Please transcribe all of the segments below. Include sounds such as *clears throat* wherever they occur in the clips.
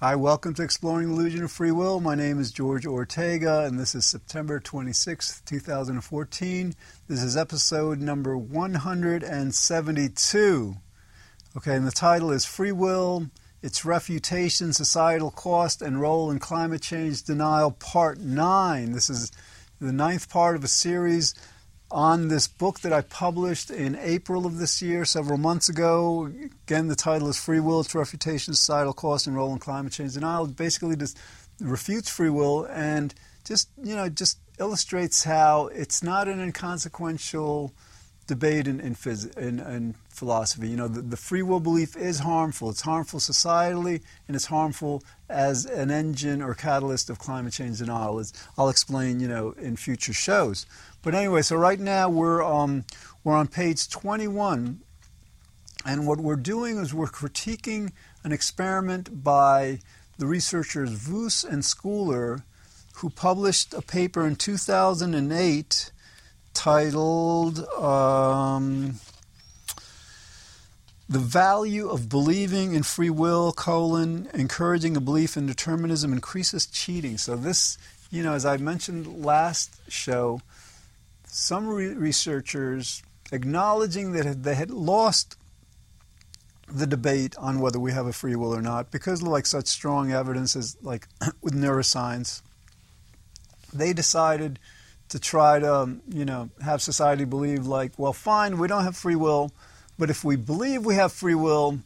Hi, welcome to Exploring the Illusion of Free Will. My name is George Ortega, and this is September 26th, 2014. This is episode number 172. Okay, and the title is Free Will, Its Refutation, Societal Cost, and Role in Climate Change Denial, Part 9. This is the ninth part of a series on this book that I published in April of this year, several months ago. Again, the title is Free Will, Its Refutation, Societal Cost, and Role in Climate Change Denial. It basically just refutes free will and just, you know, just illustrates how it's not an inconsequential debate in, in, phys- in, in philosophy. You know, the, the, free will belief is harmful. It's harmful societally, and it's harmful as an engine or catalyst of climate change denial. As I'll explain, you know, in future shows. But anyway, so right now we're um, we're on page 21, and what we're doing is we're critiquing an experiment by the researchers Vohs and Schooler, who published a paper in 2008 titled um, "The Value of Believing in Free Will: colon Encouraging a Belief in Determinism Increases Cheating." So this, you know, as I mentioned last show some re- researchers acknowledging that they had lost the debate on whether we have a free will or not because like such strong evidence as like *clears throat* with neuroscience they decided to try to um, you know have society believe like well fine we don't have free will but if we believe we have free will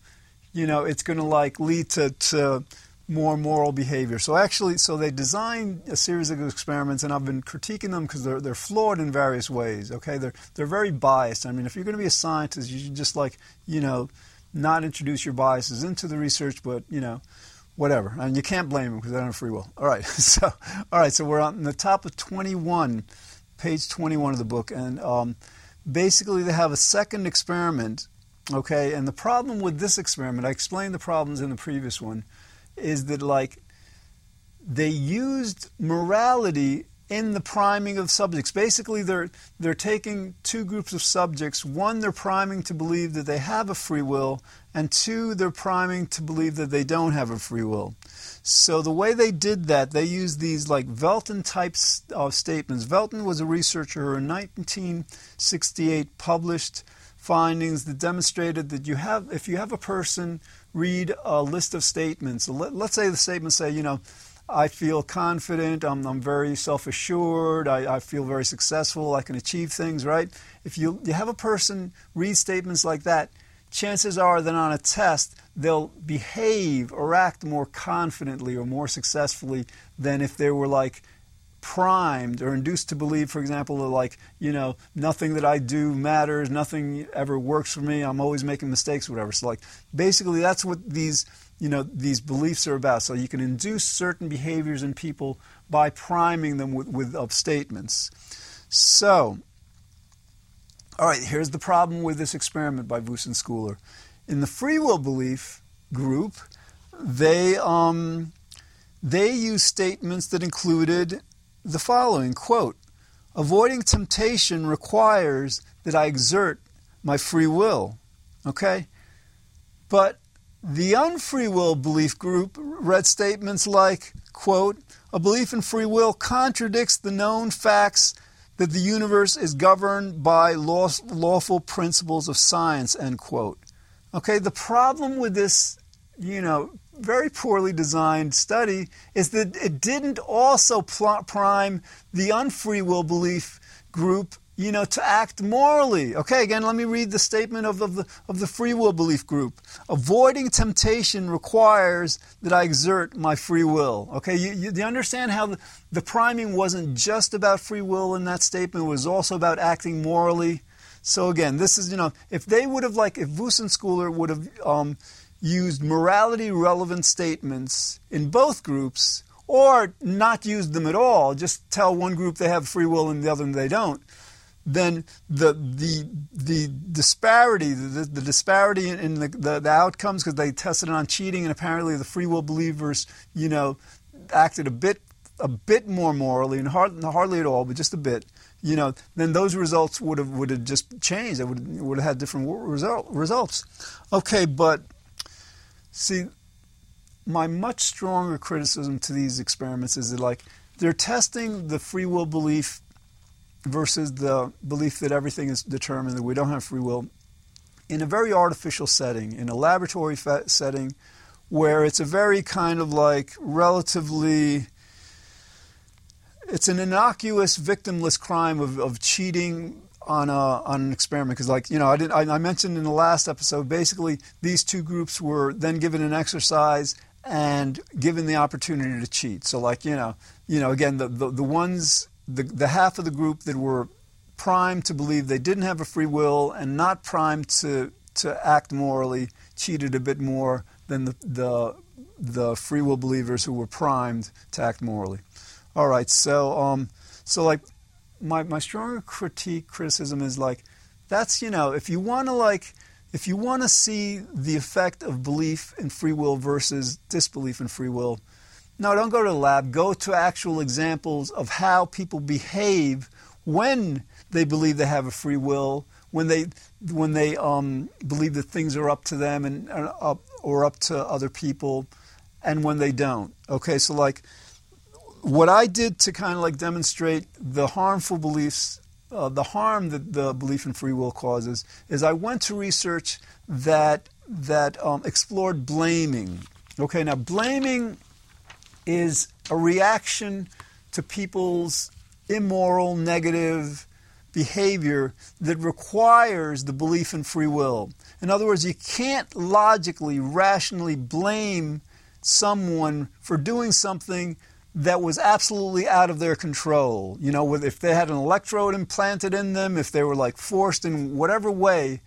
you know it's going to like lead to, to more moral behavior. So actually, so they designed a series of experiments, and I've been critiquing them because they're they're flawed in various ways. Okay, they're they're very biased. I mean, if you're going to be a scientist, you should just like you know not introduce your biases into the research, but you know whatever. And you can't blame them because they don't have free will. All right, *laughs* so all right, so we're on the top of 21, page 21 of the book, and um, basically they have a second experiment. Okay, and the problem with this experiment, I explained the problems in the previous one is that like they used morality in the priming of subjects. Basically, they're they're taking two groups of subjects. One, they're priming to believe that they have a free will, and two, they're priming to believe that they don't have a free will. So the way they did that, they used these like Velten types of uh, statements. Velten was a researcher who in 1968 published findings that demonstrated that you have if you have a person read a list of statements. Let, us say the statements say, you know, I feel confident, I'm, I'm very self assured, I, I, feel very successful, I can achieve things, right? If you, you have a person read statements like that, chances are that on a test they'll behave or act more confidently or more successfully than if they were like, primed or induced to believe, for example, that like, you know, nothing that I do matters, nothing ever works for me, I'm always making mistakes, whatever. So like basically that's what these you know these beliefs are about. So you can induce certain behaviors in people by priming them with, with of statements. So all right, here's the problem with this experiment by Vohs and Schooler. In the free will belief group, they um, they use statements that included the following quote avoiding temptation requires that i exert my free will okay? But the unfree will belief group read statements like quote a belief in free will contradicts the known facts that the universe is governed by lawful principles of science end quote. Okay the problem with this you know very poorly designed study is that it didn't also prime the unfree will belief group you know, to act morally. Okay, again, let me read the statement of, the, of the free will belief group. Avoiding temptation requires that I exert my free will. Okay, you, you, you understand how the, the, priming wasn't just about free will in that statement, it was also about acting morally. So, again, this is, you know, if they would have, like, if Schooler would have, um, used morality relevant statements in both groups or not used them at all, just tell one group they have free will and the other they don't, then the the the disparity the, the disparity in, the, the, the outcomes because they tested on cheating and apparently the free will believers you know acted a bit a bit more morally and hard, hardly at all but just a bit you know then those results would have would have just changed. They would would have had different result, results. Okay but See, my much stronger criticism to these experiments is that like they're testing the free will belief versus the belief that everything is determined that we don't have free will in a very artificial setting in a laboratory setting where it's a very kind of like relatively it's an innocuous victimless crime of, of cheating on a on an experiment because like you know I did I, I mentioned in the last episode basically these two groups were then given an exercise and given the opportunity to cheat. So like you know, you know again the the, the ones the the half of the group that were primed to believe they didn't have a free will and not primed to to act morally cheated a bit more than the the the free will believers who were primed to act morally. All right, so um so like my my stronger critique criticism is like that's you know if you want to like if you want to see the effect of belief in free will versus disbelief in free will, no, don't go to the lab. Go to actual examples of how people behave when they believe they have a free will, when they when they um, believe that things are up to them and uh, up or up to other people, and when they don't. Okay, so like what I did to kind of like demonstrate the harmful beliefs uh, the harm that the belief in free will causes is I went to research that that um, explored blaming. Okay, now blaming is a reaction to people's immoral, negative behavior that requires the belief in free will. In other words, you can't logically, rationally blame someone for doing something that was absolutely out of their control. You know, if they had an electrode implanted in them, if they were like forced in whatever way,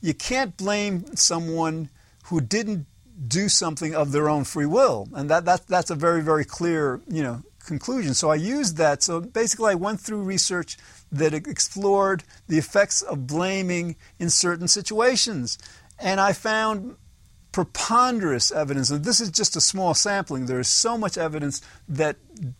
you can't blame someone who didn't do something of their own free will. And that, that that's a very, very clear, you know, conclusion. So I used that. So basically I went through research that explored the effects of blaming in certain situations. And I found preponderous evidence, and this is just a small sampling, there is so much evidence that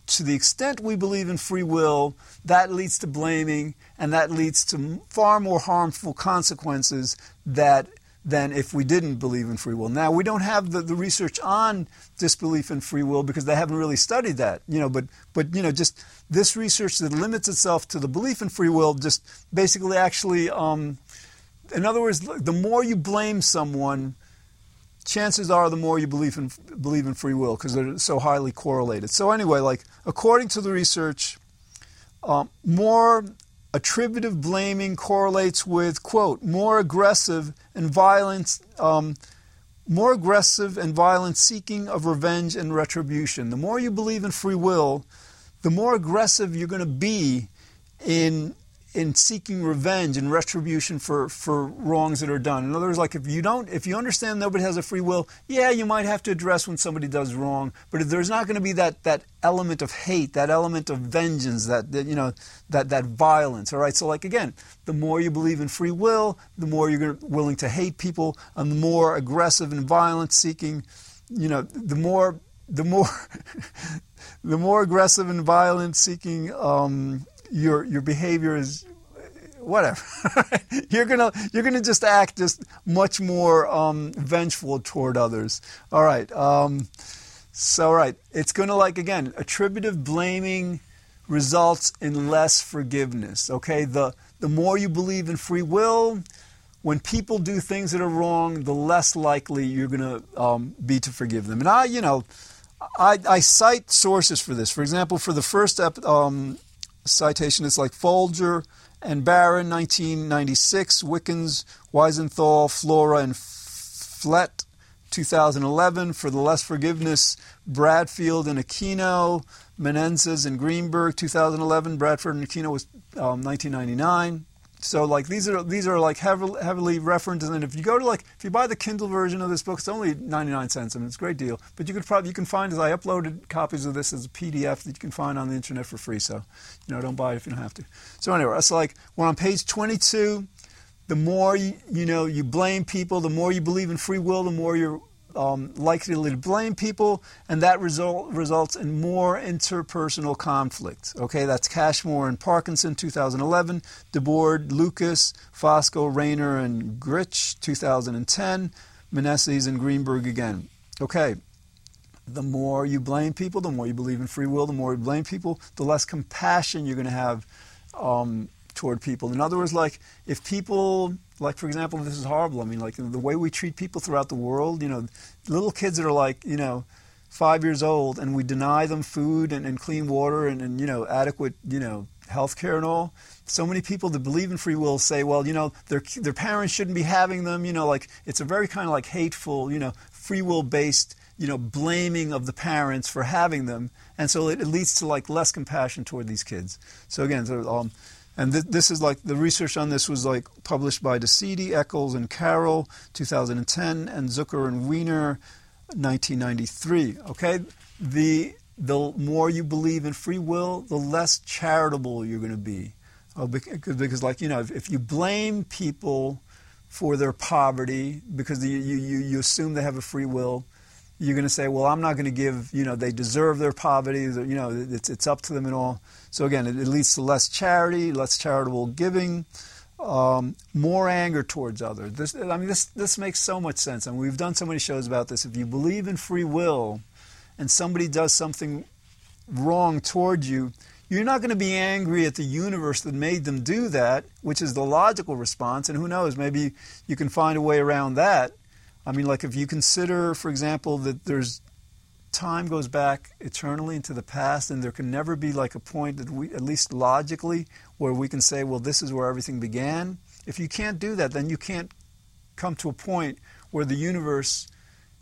to the extent we believe in free will, that leads to blaming, and that leads to far more harmful consequences that than if we didn't believe in free will. Now we don't have the, the research on disbelief in free will because they haven't really studied that. You know, but but you know, just this research that limits itself to the belief in free will just basically actually um, in other words, the more you blame someone, chances are the more you believe in believe in free will because they're so highly correlated. So anyway, like according to the research, um, more attributive blaming correlates with quote more aggressive and violent. Um, more aggressive and violent seeking of revenge and retribution. The more you believe in free will, the more aggressive you're going to be in in seeking revenge and retribution for, for wrongs that are done. In other words, like if you don't, if you understand nobody has a free will, yeah, you might have to address when somebody does wrong, but if there's not going to be that, that element of hate, that element of vengeance, that, that you know, that, that violence. All right. So like again, the more you believe in free will, the more you're willing to hate people, and the more aggressive and violent seeking, you know, the more the more *laughs* the more aggressive and violent seeking um, your your behavior is whatever. *laughs* you're gonna you're gonna just act just much more um, vengeful toward others. All right. Um, so right, it's gonna like again attributive blaming results in less forgiveness. Okay, the the more you believe in free will, when people do things that are wrong, the less likely you're gonna um, be to forgive them. And I, you know. I, I, cite sources for this. For example, for the first ep- um, citation is like Folger and Barron, 1996, Wickens, Weisenthal, Flora, and Flett, 2011. For the Less Forgiveness, Bradfield and Aquino, Menendez and Greenberg, 2011. Bradford and Aquino was um, 1999 so like these are these are like heavily, heavily referenced and if you go to like if you buy the kindle version of this book it's only 99 cents I mean it's a great deal but you could probably you can find as i uploaded copies of this as a pdf that you can find on the internet for free so you know don't buy it if you don't have to. So anyway it's like we're on page 22 the more you, you know you blame people the more you believe in free will the more you're um, likely to blame people, and that result results in more interpersonal conflict. Okay, that's Cashmore and Parkinson, 2011, DeBoard, Lucas, Fosco, Rayner, and Grych, 2010, Menezes and Greenberg again. Okay, the more you blame people, the more you believe in free will, the more you blame people, the less compassion you're going to have um, toward people. In other words, like if people, like for example, this is horrible. I mean, like the way we treat people throughout the world, you know, little kids that are like, you know, five years old and we deny them food and, and clean water and, and, you know, adequate, you know, health care and all. So many people that believe in free will say, well, you know, their, their parents shouldn't be having them, you know, like it's a very kind of like hateful, you know, free will based you know, blaming of the parents for having them, and so it, it leads to like less compassion toward these kids. So again, so, um, and th- this is like the research on this was like published by DeCidi, Eccles, and Carroll, 2010, and Zucker and Weiner, 1993. Okay, the the more you believe in free will, the less charitable you're going to be, oh, because, because like you know, if, if you blame people for their poverty because you, you, you assume they have a free will you're going to say, well, I'm not going to give, you know, they deserve their poverty, you know, it's, it's up to them and all. So again, it, it leads to less charity, less charitable giving, um, more anger towards others. This, I mean, this, this makes so much sense. I mean, we've done so many shows about this. If you believe in free will and somebody does something wrong towards you, you're not going to be angry at the universe that made them do that, which is the logical response. And who knows, maybe you can find a way around that. I mean, like if you consider, for example, that there's time goes back eternally into the past, and there can never be like a point that we, at least logically, where we can say, well, this is where everything began. If you can't do that, then you can't come to a point where the universe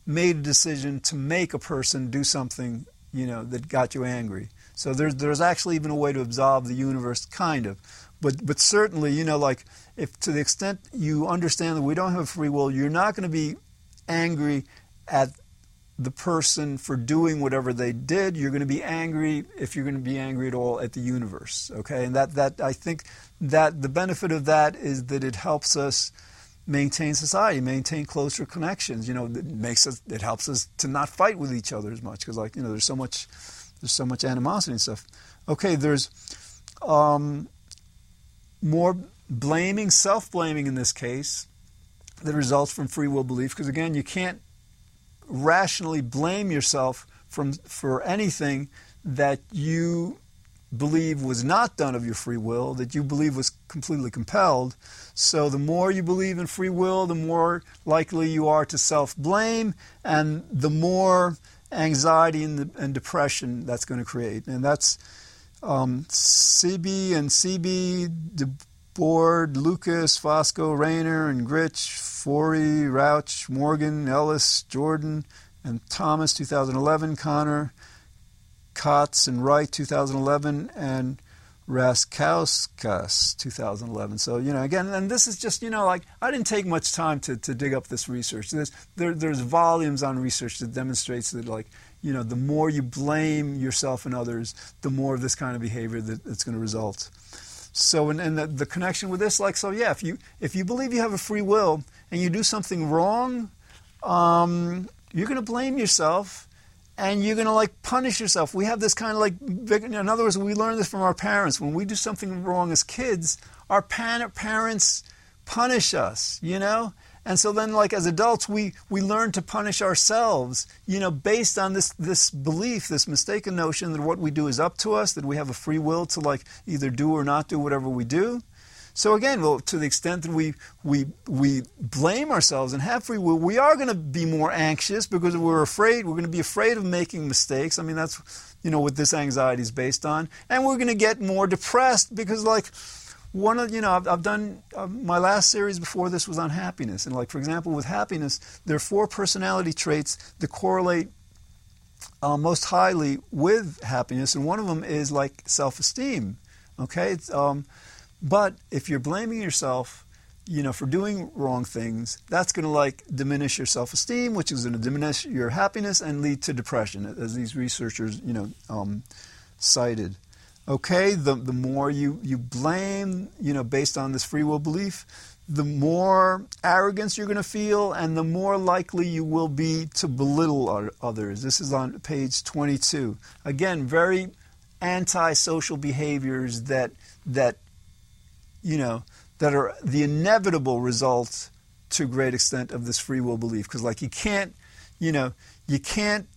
made a decision to make a person do something, you know, that got you angry. So there's there's actually even a way to absolve the universe, kind of. But but certainly, you know, like if to the extent you understand that we don't have free will, you're not going to be angry at the person for doing whatever they did. You're going to be angry if you're going to be angry at all at the universe. Okay, and that that I think that the benefit of that is that it helps us maintain society, maintain closer connections. You know, it makes us, it helps us to not fight with each other as much because, like, you know, there's so much, there's so much animosity and stuff. Okay, there's um, more blaming, self-blaming in this case that results from free will belief because again you can't rationally blame yourself from for anything that you believe was not done of your free will that you believe was completely compelled. So the more you believe in free will the more likely you are to self-blame and the more anxiety and, the, and depression that's going to create. And that's um, CB and CB Board, Lucas, Fosco, Rayner, and Grych, Forey, Rauch, Morgan, Ellis, Jordan, and Thomas, 2011, Connor, Kotz and Wright, 2011, and Raskauskas, 2011. So, you know, again, and this is just, you know, like, I didn't take much time to, to dig up this research. There's, there, there's volumes on research that demonstrates that, like, you know, the more you blame yourself and others, the more of this kind of behavior that, that's going to result. So, and, and the, the, connection with this, like, so yeah, if you if you believe you have a free will and you do something wrong, um, you're going to blame yourself, and you're going to like punish yourself. We have this kind of like, in other words, we learn this from our parents. When we do something wrong as kids, our parents punish us, you know. And so then, like as adults, we, we learn to punish ourselves, you know, based on this, this belief, this mistaken notion that what we do is up to us, that we have a free will to like either do or not do whatever we do. So again, well, to the extent that we, we, we blame ourselves and have free will, we are going to be more anxious because we're afraid. We're going to be afraid of making mistakes. I mean, that's, you know, what this anxiety is based on. And we're going to get more depressed because, like, one of you know I've, I've done uh, my last series before this was on happiness. And like for example with happiness there are four personality traits that correlate uh, most highly with happiness. And one of them is like self-esteem. Okay? Um, but if you're blaming yourself you know for doing wrong things that's going to like diminish your self-esteem which is going to diminish your happiness and lead to depression as these researchers you know um, cited okay, the, the more you, you blame, you know, based on this free will belief, the more arrogance you're going to feel and the more likely you will be to belittle others. This is on page 22. Again, very antisocial behaviors that, that, you know, that are the inevitable result to a great extent of this free will belief. Because, like, you can't, you know, you can't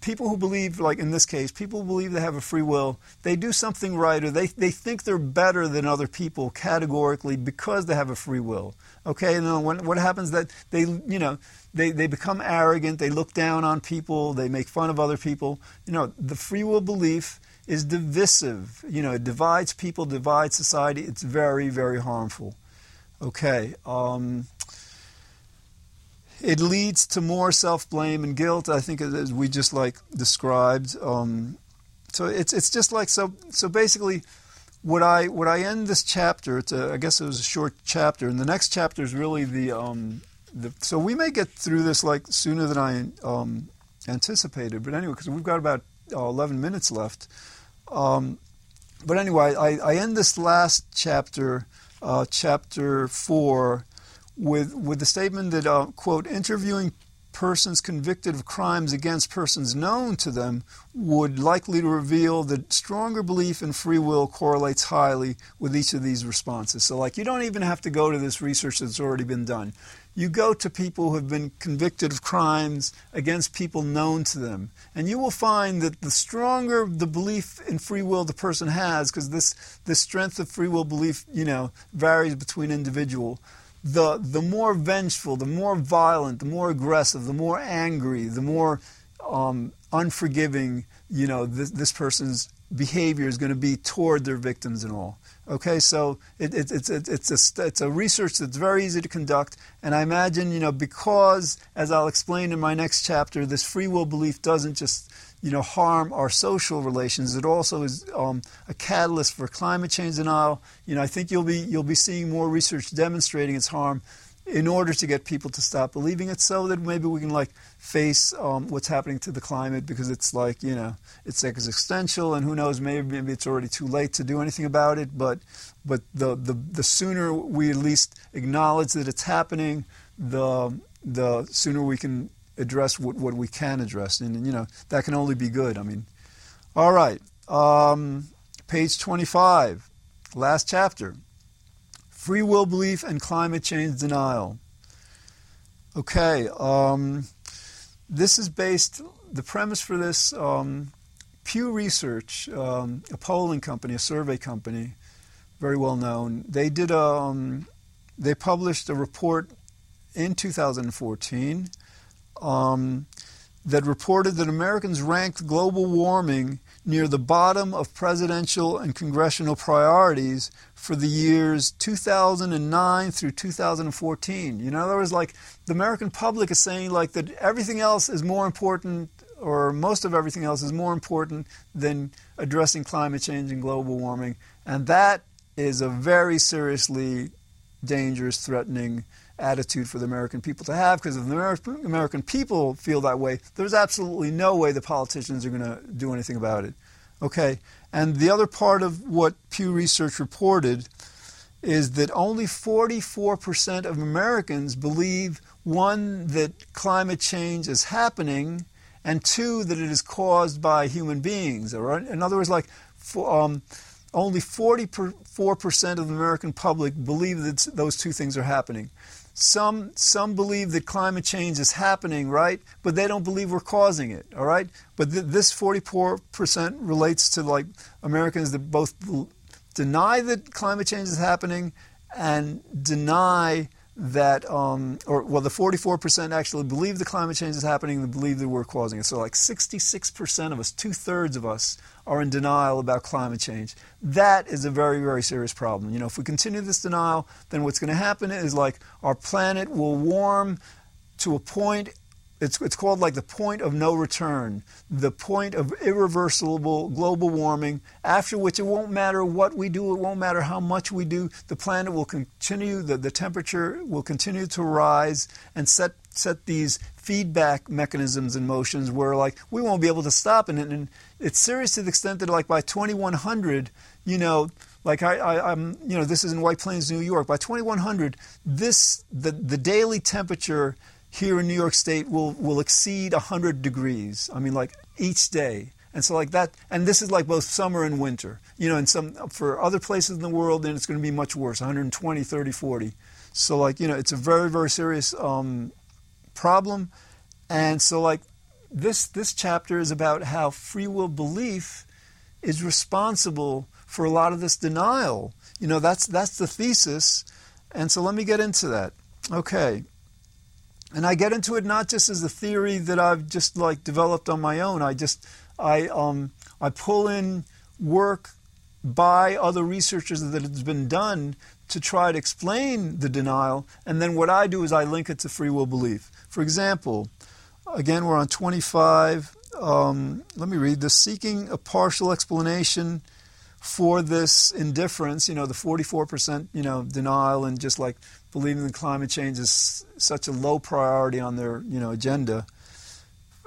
people who believe, like in this case, people who believe they have a free will, they do something right or they, they think they're better than other people categorically because they have a free will. Okay, and then when, what happens that they, you know, they, they become arrogant, they look down on people, they make fun of other people. You know, the free will belief is divisive. You know, it divides people, divides society. It's very, very harmful. Okay. Um, it leads to more self-blame and guilt. I think as we just like described. Um, so it's it's just like so. So basically, what I what I end this chapter. It's a, I guess it was a short chapter, and the next chapter is really the um, the. So we may get through this like sooner than I um, anticipated. But anyway, because we've got about uh, 11 minutes left. Um, but anyway, I, I end this last chapter, uh, chapter four with with the statement that uh, quote interviewing persons convicted of crimes against persons known to them would likely to reveal that stronger belief in free will correlates highly with each of these responses. So, like, you don't even have to go to this research that's already been done. You go to people who have been convicted of crimes against people known to them, and you will find that the stronger the belief in free will the person has, because this, this strength of free will belief, you know, varies between individual the, the more vengeful, the more violent, the more aggressive, the more angry, the more um, unforgiving, you know, this, this, person's behavior is going to be toward their victims and all. Okay, so it, it, it's, it, it's, a, it's a research that's very easy to conduct, and I imagine, you know, because, as I'll explain in my next chapter, this free will belief doesn't just you know, harm our social relations. It also is um, a catalyst for climate change denial. You know, I think you'll be you'll be seeing more research demonstrating its harm in order to get people to stop believing it, so that maybe we can like face um, what's happening to the climate because it's like you know it's existential, and who knows, maybe maybe it's already too late to do anything about it. But but the the, the sooner we at least acknowledge that it's happening, the the sooner we can address what, what we can address. And, you know, that can only be good. I mean, all right. Um, page 25, last chapter free will belief and climate change denial. Okay. Um, this is based, the premise for this, um, Pew Research, um, a polling company, a survey company, very well known, they did a, um, they published a report in 2014 um, that reported that Americans ranked global warming near the bottom of presidential and congressional priorities for the years 2009 through 2014. You know, in other words, like the American public is saying like that everything else is more important or most of everything else is more important than addressing climate change and global warming. And that is a very seriously dangerous, threatening attitude for the American people to have because if the American people feel that way, there's absolutely no way the politicians are going to do anything about it. Okay, and the other part of what Pew Research reported is that only 44% of Americans believe one, that climate change is happening, and two, that it is caused by human beings. Right? In other words, like, um, only 44% of the American public believe that those two things are happening. Some, some believe that climate change is happening, right? But they don't believe we're causing it, all right? But th- this 44% relates to like Americans that both deny that climate change is happening and deny that, um, or well, the 44% actually believe the climate change is happening and believe that we're causing it. So, like 66% of us, two thirds of us, are in denial about climate change. That is a very, very serious problem. You know, if we continue this denial, then what's going to happen is like our planet will warm to a point it's, it's called like the point of no return, the point of irreversible global warming, after which it won't matter what we do, it won't matter how much we do, the planet will continue, the, the temperature will continue to rise and set, set these feedback mechanisms in motions where like we won't be able to stop. And, and it's serious to the extent that like by 2100, you know, like I, I, am you know, this is in White Plains, New York. By 2100, this the the daily temperature here in New York State will, will exceed 100 degrees. I mean, like each day. And so, like that, and this is like both summer and winter. You know, and some, for other places in the world, then it's going to be much worse 120, 30, 40. So, like, you know, it's a very, very serious um, problem. And so, like, this this chapter is about how free will belief is responsible for a lot of this denial. You know, that's that's the thesis. And so let me get into that. Okay. And I get into it not just as a theory that I've just like developed on my own. I just I um I pull in work by other researchers that has been done to try to explain the denial, and then what I do is I link it to free will belief. For example, again, we're on 25. Um, let me read this. Seeking a partial explanation for this indifference, you know, the 44%, you know, denial and just like believing that climate change is such a low priority on their, you know, agenda.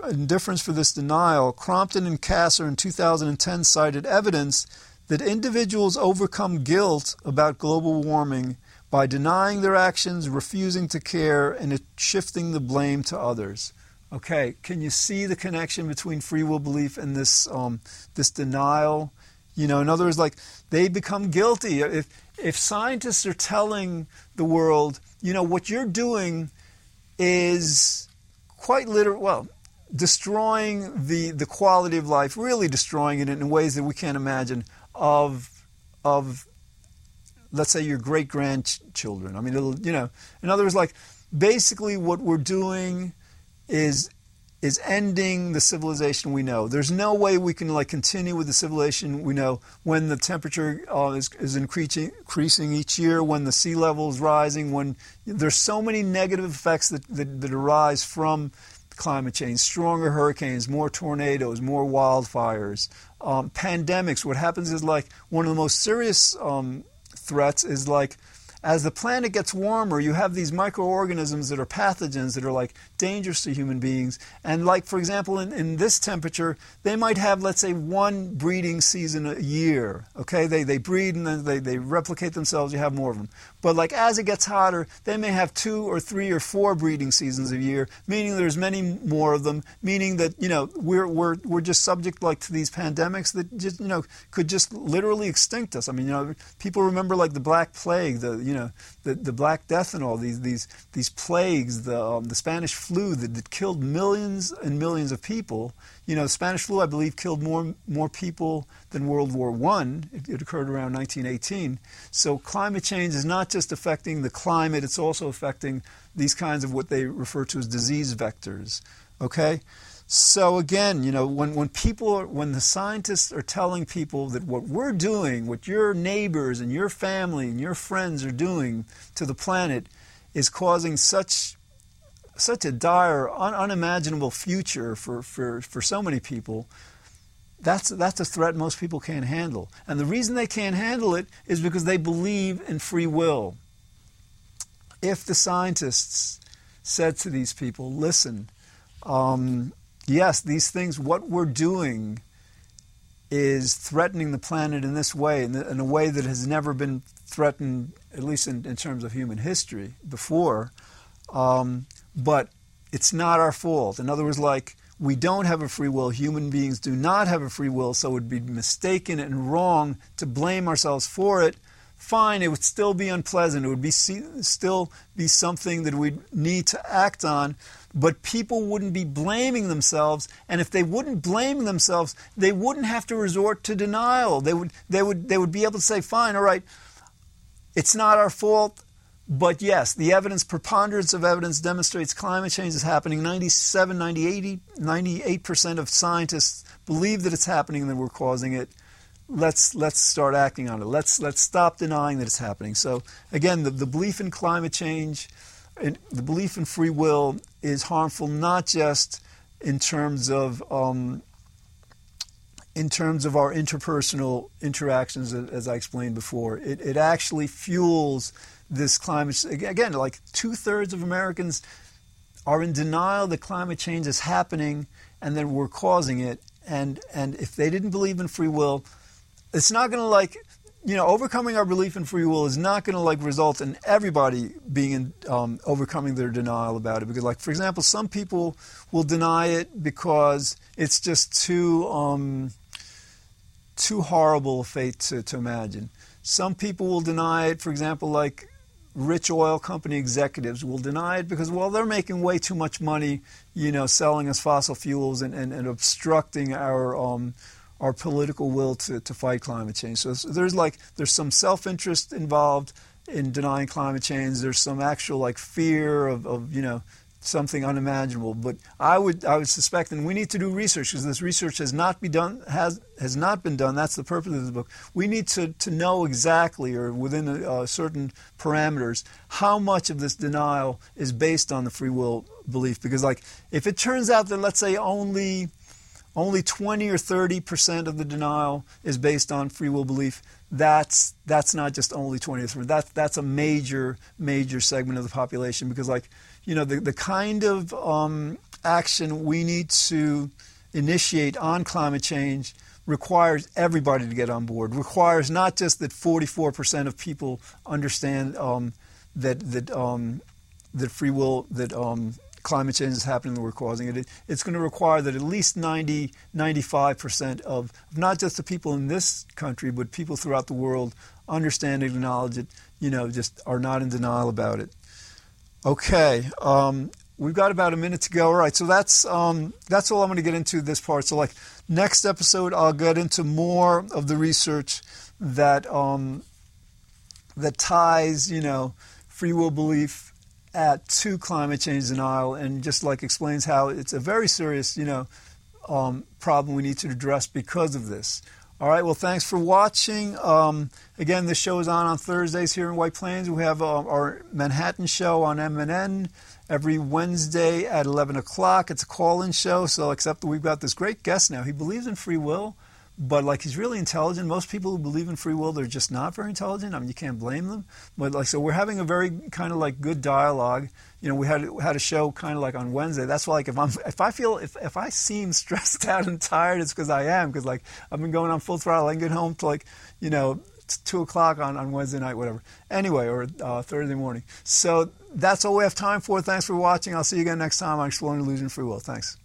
Indifference for this denial, Crompton and Kasser in 2010 cited evidence that individuals overcome guilt about global warming by denying their actions, refusing to care, and shifting the blame to others. Okay, can you see the connection between free will belief and this um, this denial? You know, in other words, like they become guilty. If if scientists are telling the world, you know, what you're doing is quite literal, well, destroying the the quality of life, really destroying it in ways that we can't imagine of of let's say your great grandchildren. I mean, you know, in other words, like basically what we're doing is is ending the civilization we know. There's no way we can like continue with the civilization we know when the temperature uh, is, is increasing, increasing each year, when the sea level is rising, when there's so many negative effects that, that, that arise from climate change, stronger hurricanes, more tornadoes, more wildfires, um, pandemics. What happens is like one of the most serious um, threats is like as the planet gets warmer, you have these microorganisms that are pathogens that are like dangerous to human beings. And, like, for example, in, in this temperature, they might have, let's say, one breeding season a year. Okay? They, they breed and then they, they replicate themselves, you have more of them. But, like, as it gets hotter, they may have two or three or four breeding seasons a year, meaning there's many more of them, meaning that, you know, we're, we're, we're just subject, like, to these pandemics that just, you know, could just literally extinct us. I mean, you know, people remember, like, the Black Plague, the, you know, the, the Black Death and all these these these plagues, the um, the Spanish flu that, that killed millions and millions of people. You know, the Spanish flu, I believe, killed more more people than World War One. It, it occurred around 1918. So climate change is not just affecting the climate; it's also affecting these kinds of what they refer to as disease vectors. Okay. So again, you know, when, when people, are, when the scientists are telling people that what we're doing, what your neighbors and your family and your friends are doing to the planet is causing such such a dire, un- unimaginable future for, for, for so many people, that's, that's a threat most people can't handle. And the reason they can't handle it is because they believe in free will. If the scientists said to these people, listen, um, yes, these things, what we're doing is threatening the planet in this way, in, the, in a way that has never been threatened, at least in, in terms of human history, before. Um, but it's not our fault. In other words, like, we don't have a free will. Human beings do not have a free will, so it would be mistaken and wrong to blame ourselves for it. Fine, it would still be unpleasant. It would be still be something that we'd need to act on, but people wouldn't be blaming themselves. And if they wouldn't blame themselves they wouldn't have to resort to denial. They would they would they would be able to say fine all right it's not our fault. But yes the evidence preponderance of evidence demonstrates climate change is happening. 97 98 98% of scientists believe that it's happening and that we're causing it let's let's start acting on it let's let's stop denying that it's happening so again the, the belief in climate change the belief in free will is harmful not just in terms of um, in terms of our interpersonal interactions, as I explained before. It, it actually fuels this climate. Again, like two thirds of Americans are in denial that climate change is happening and that we're causing it. And and if they didn't believe in free will, it's not going to like you know, overcoming our belief in free will is not going to like result in everybody being in, um, overcoming their denial about it. Because, like for example, some people will deny it because it's just too um, too horrible a fate to, to imagine. Some people will deny it, for example, like rich oil company executives will deny it because, well, they're making way too much money, you know, selling us fossil fuels and, and, and obstructing our um, our political will to, to fight climate change. So there's like there's some self-interest involved in denying climate change. There's some actual like fear of, of you know something unimaginable. But I would I would suspect, and we need to do research because this research has not been done has has not been done. That's the purpose of the book. We need to to know exactly or within a, certain parameters how much of this denial is based on the free will belief. Because like if it turns out that let's say only only 20 or 30 percent of the denial is based on free will belief that's that's not just only 20 or 30 that's that's a major major segment of the population because like you know, the, the kind of um, action we need to initiate on climate change requires everybody to get on board. Requires not just that 44% of people understand um, that that um, that free will that um, climate change is happening and we're causing it. it. It's going to require that at least 90, 95% of not just the people in this country, but people throughout the world understand and acknowledge it. You know, just are not in denial about it. Okay. Um, we've got about a minute to go. All right. So that's um, that's all I'm going to get into this part. So like next episode, I'll get into more of the research that um, that ties you know free will belief at to climate change denial, and just like explains how it's a very serious you know um, problem we need to address because of this. All right. Well, thanks for watching. Um, again, this show is on on Thursdays here in White Plains. We have uh, our Manhattan show on MNN every Wednesday at 11 o'clock. It's a call-in show. So, except that we've got this great guest now. He believes in free will, but like he's really intelligent. Most people who believe in free will, they're just not very intelligent. I mean, you can't blame them. But like, so we're having a very kind of like good dialogue you know, we had had a show kind of like on Wednesday. That's why, like, if I'm if I feel if if I seem *laughs* stressed out and tired, it's because I am. Because like I've been going on full throttle. I can get home to like you know two o'clock on, on Wednesday night, whatever. Anyway, or uh, Thursday morning. So that's all we have time for. Thanks for watching. I'll see you again next time on Exploring Illusion Free Will. Thanks.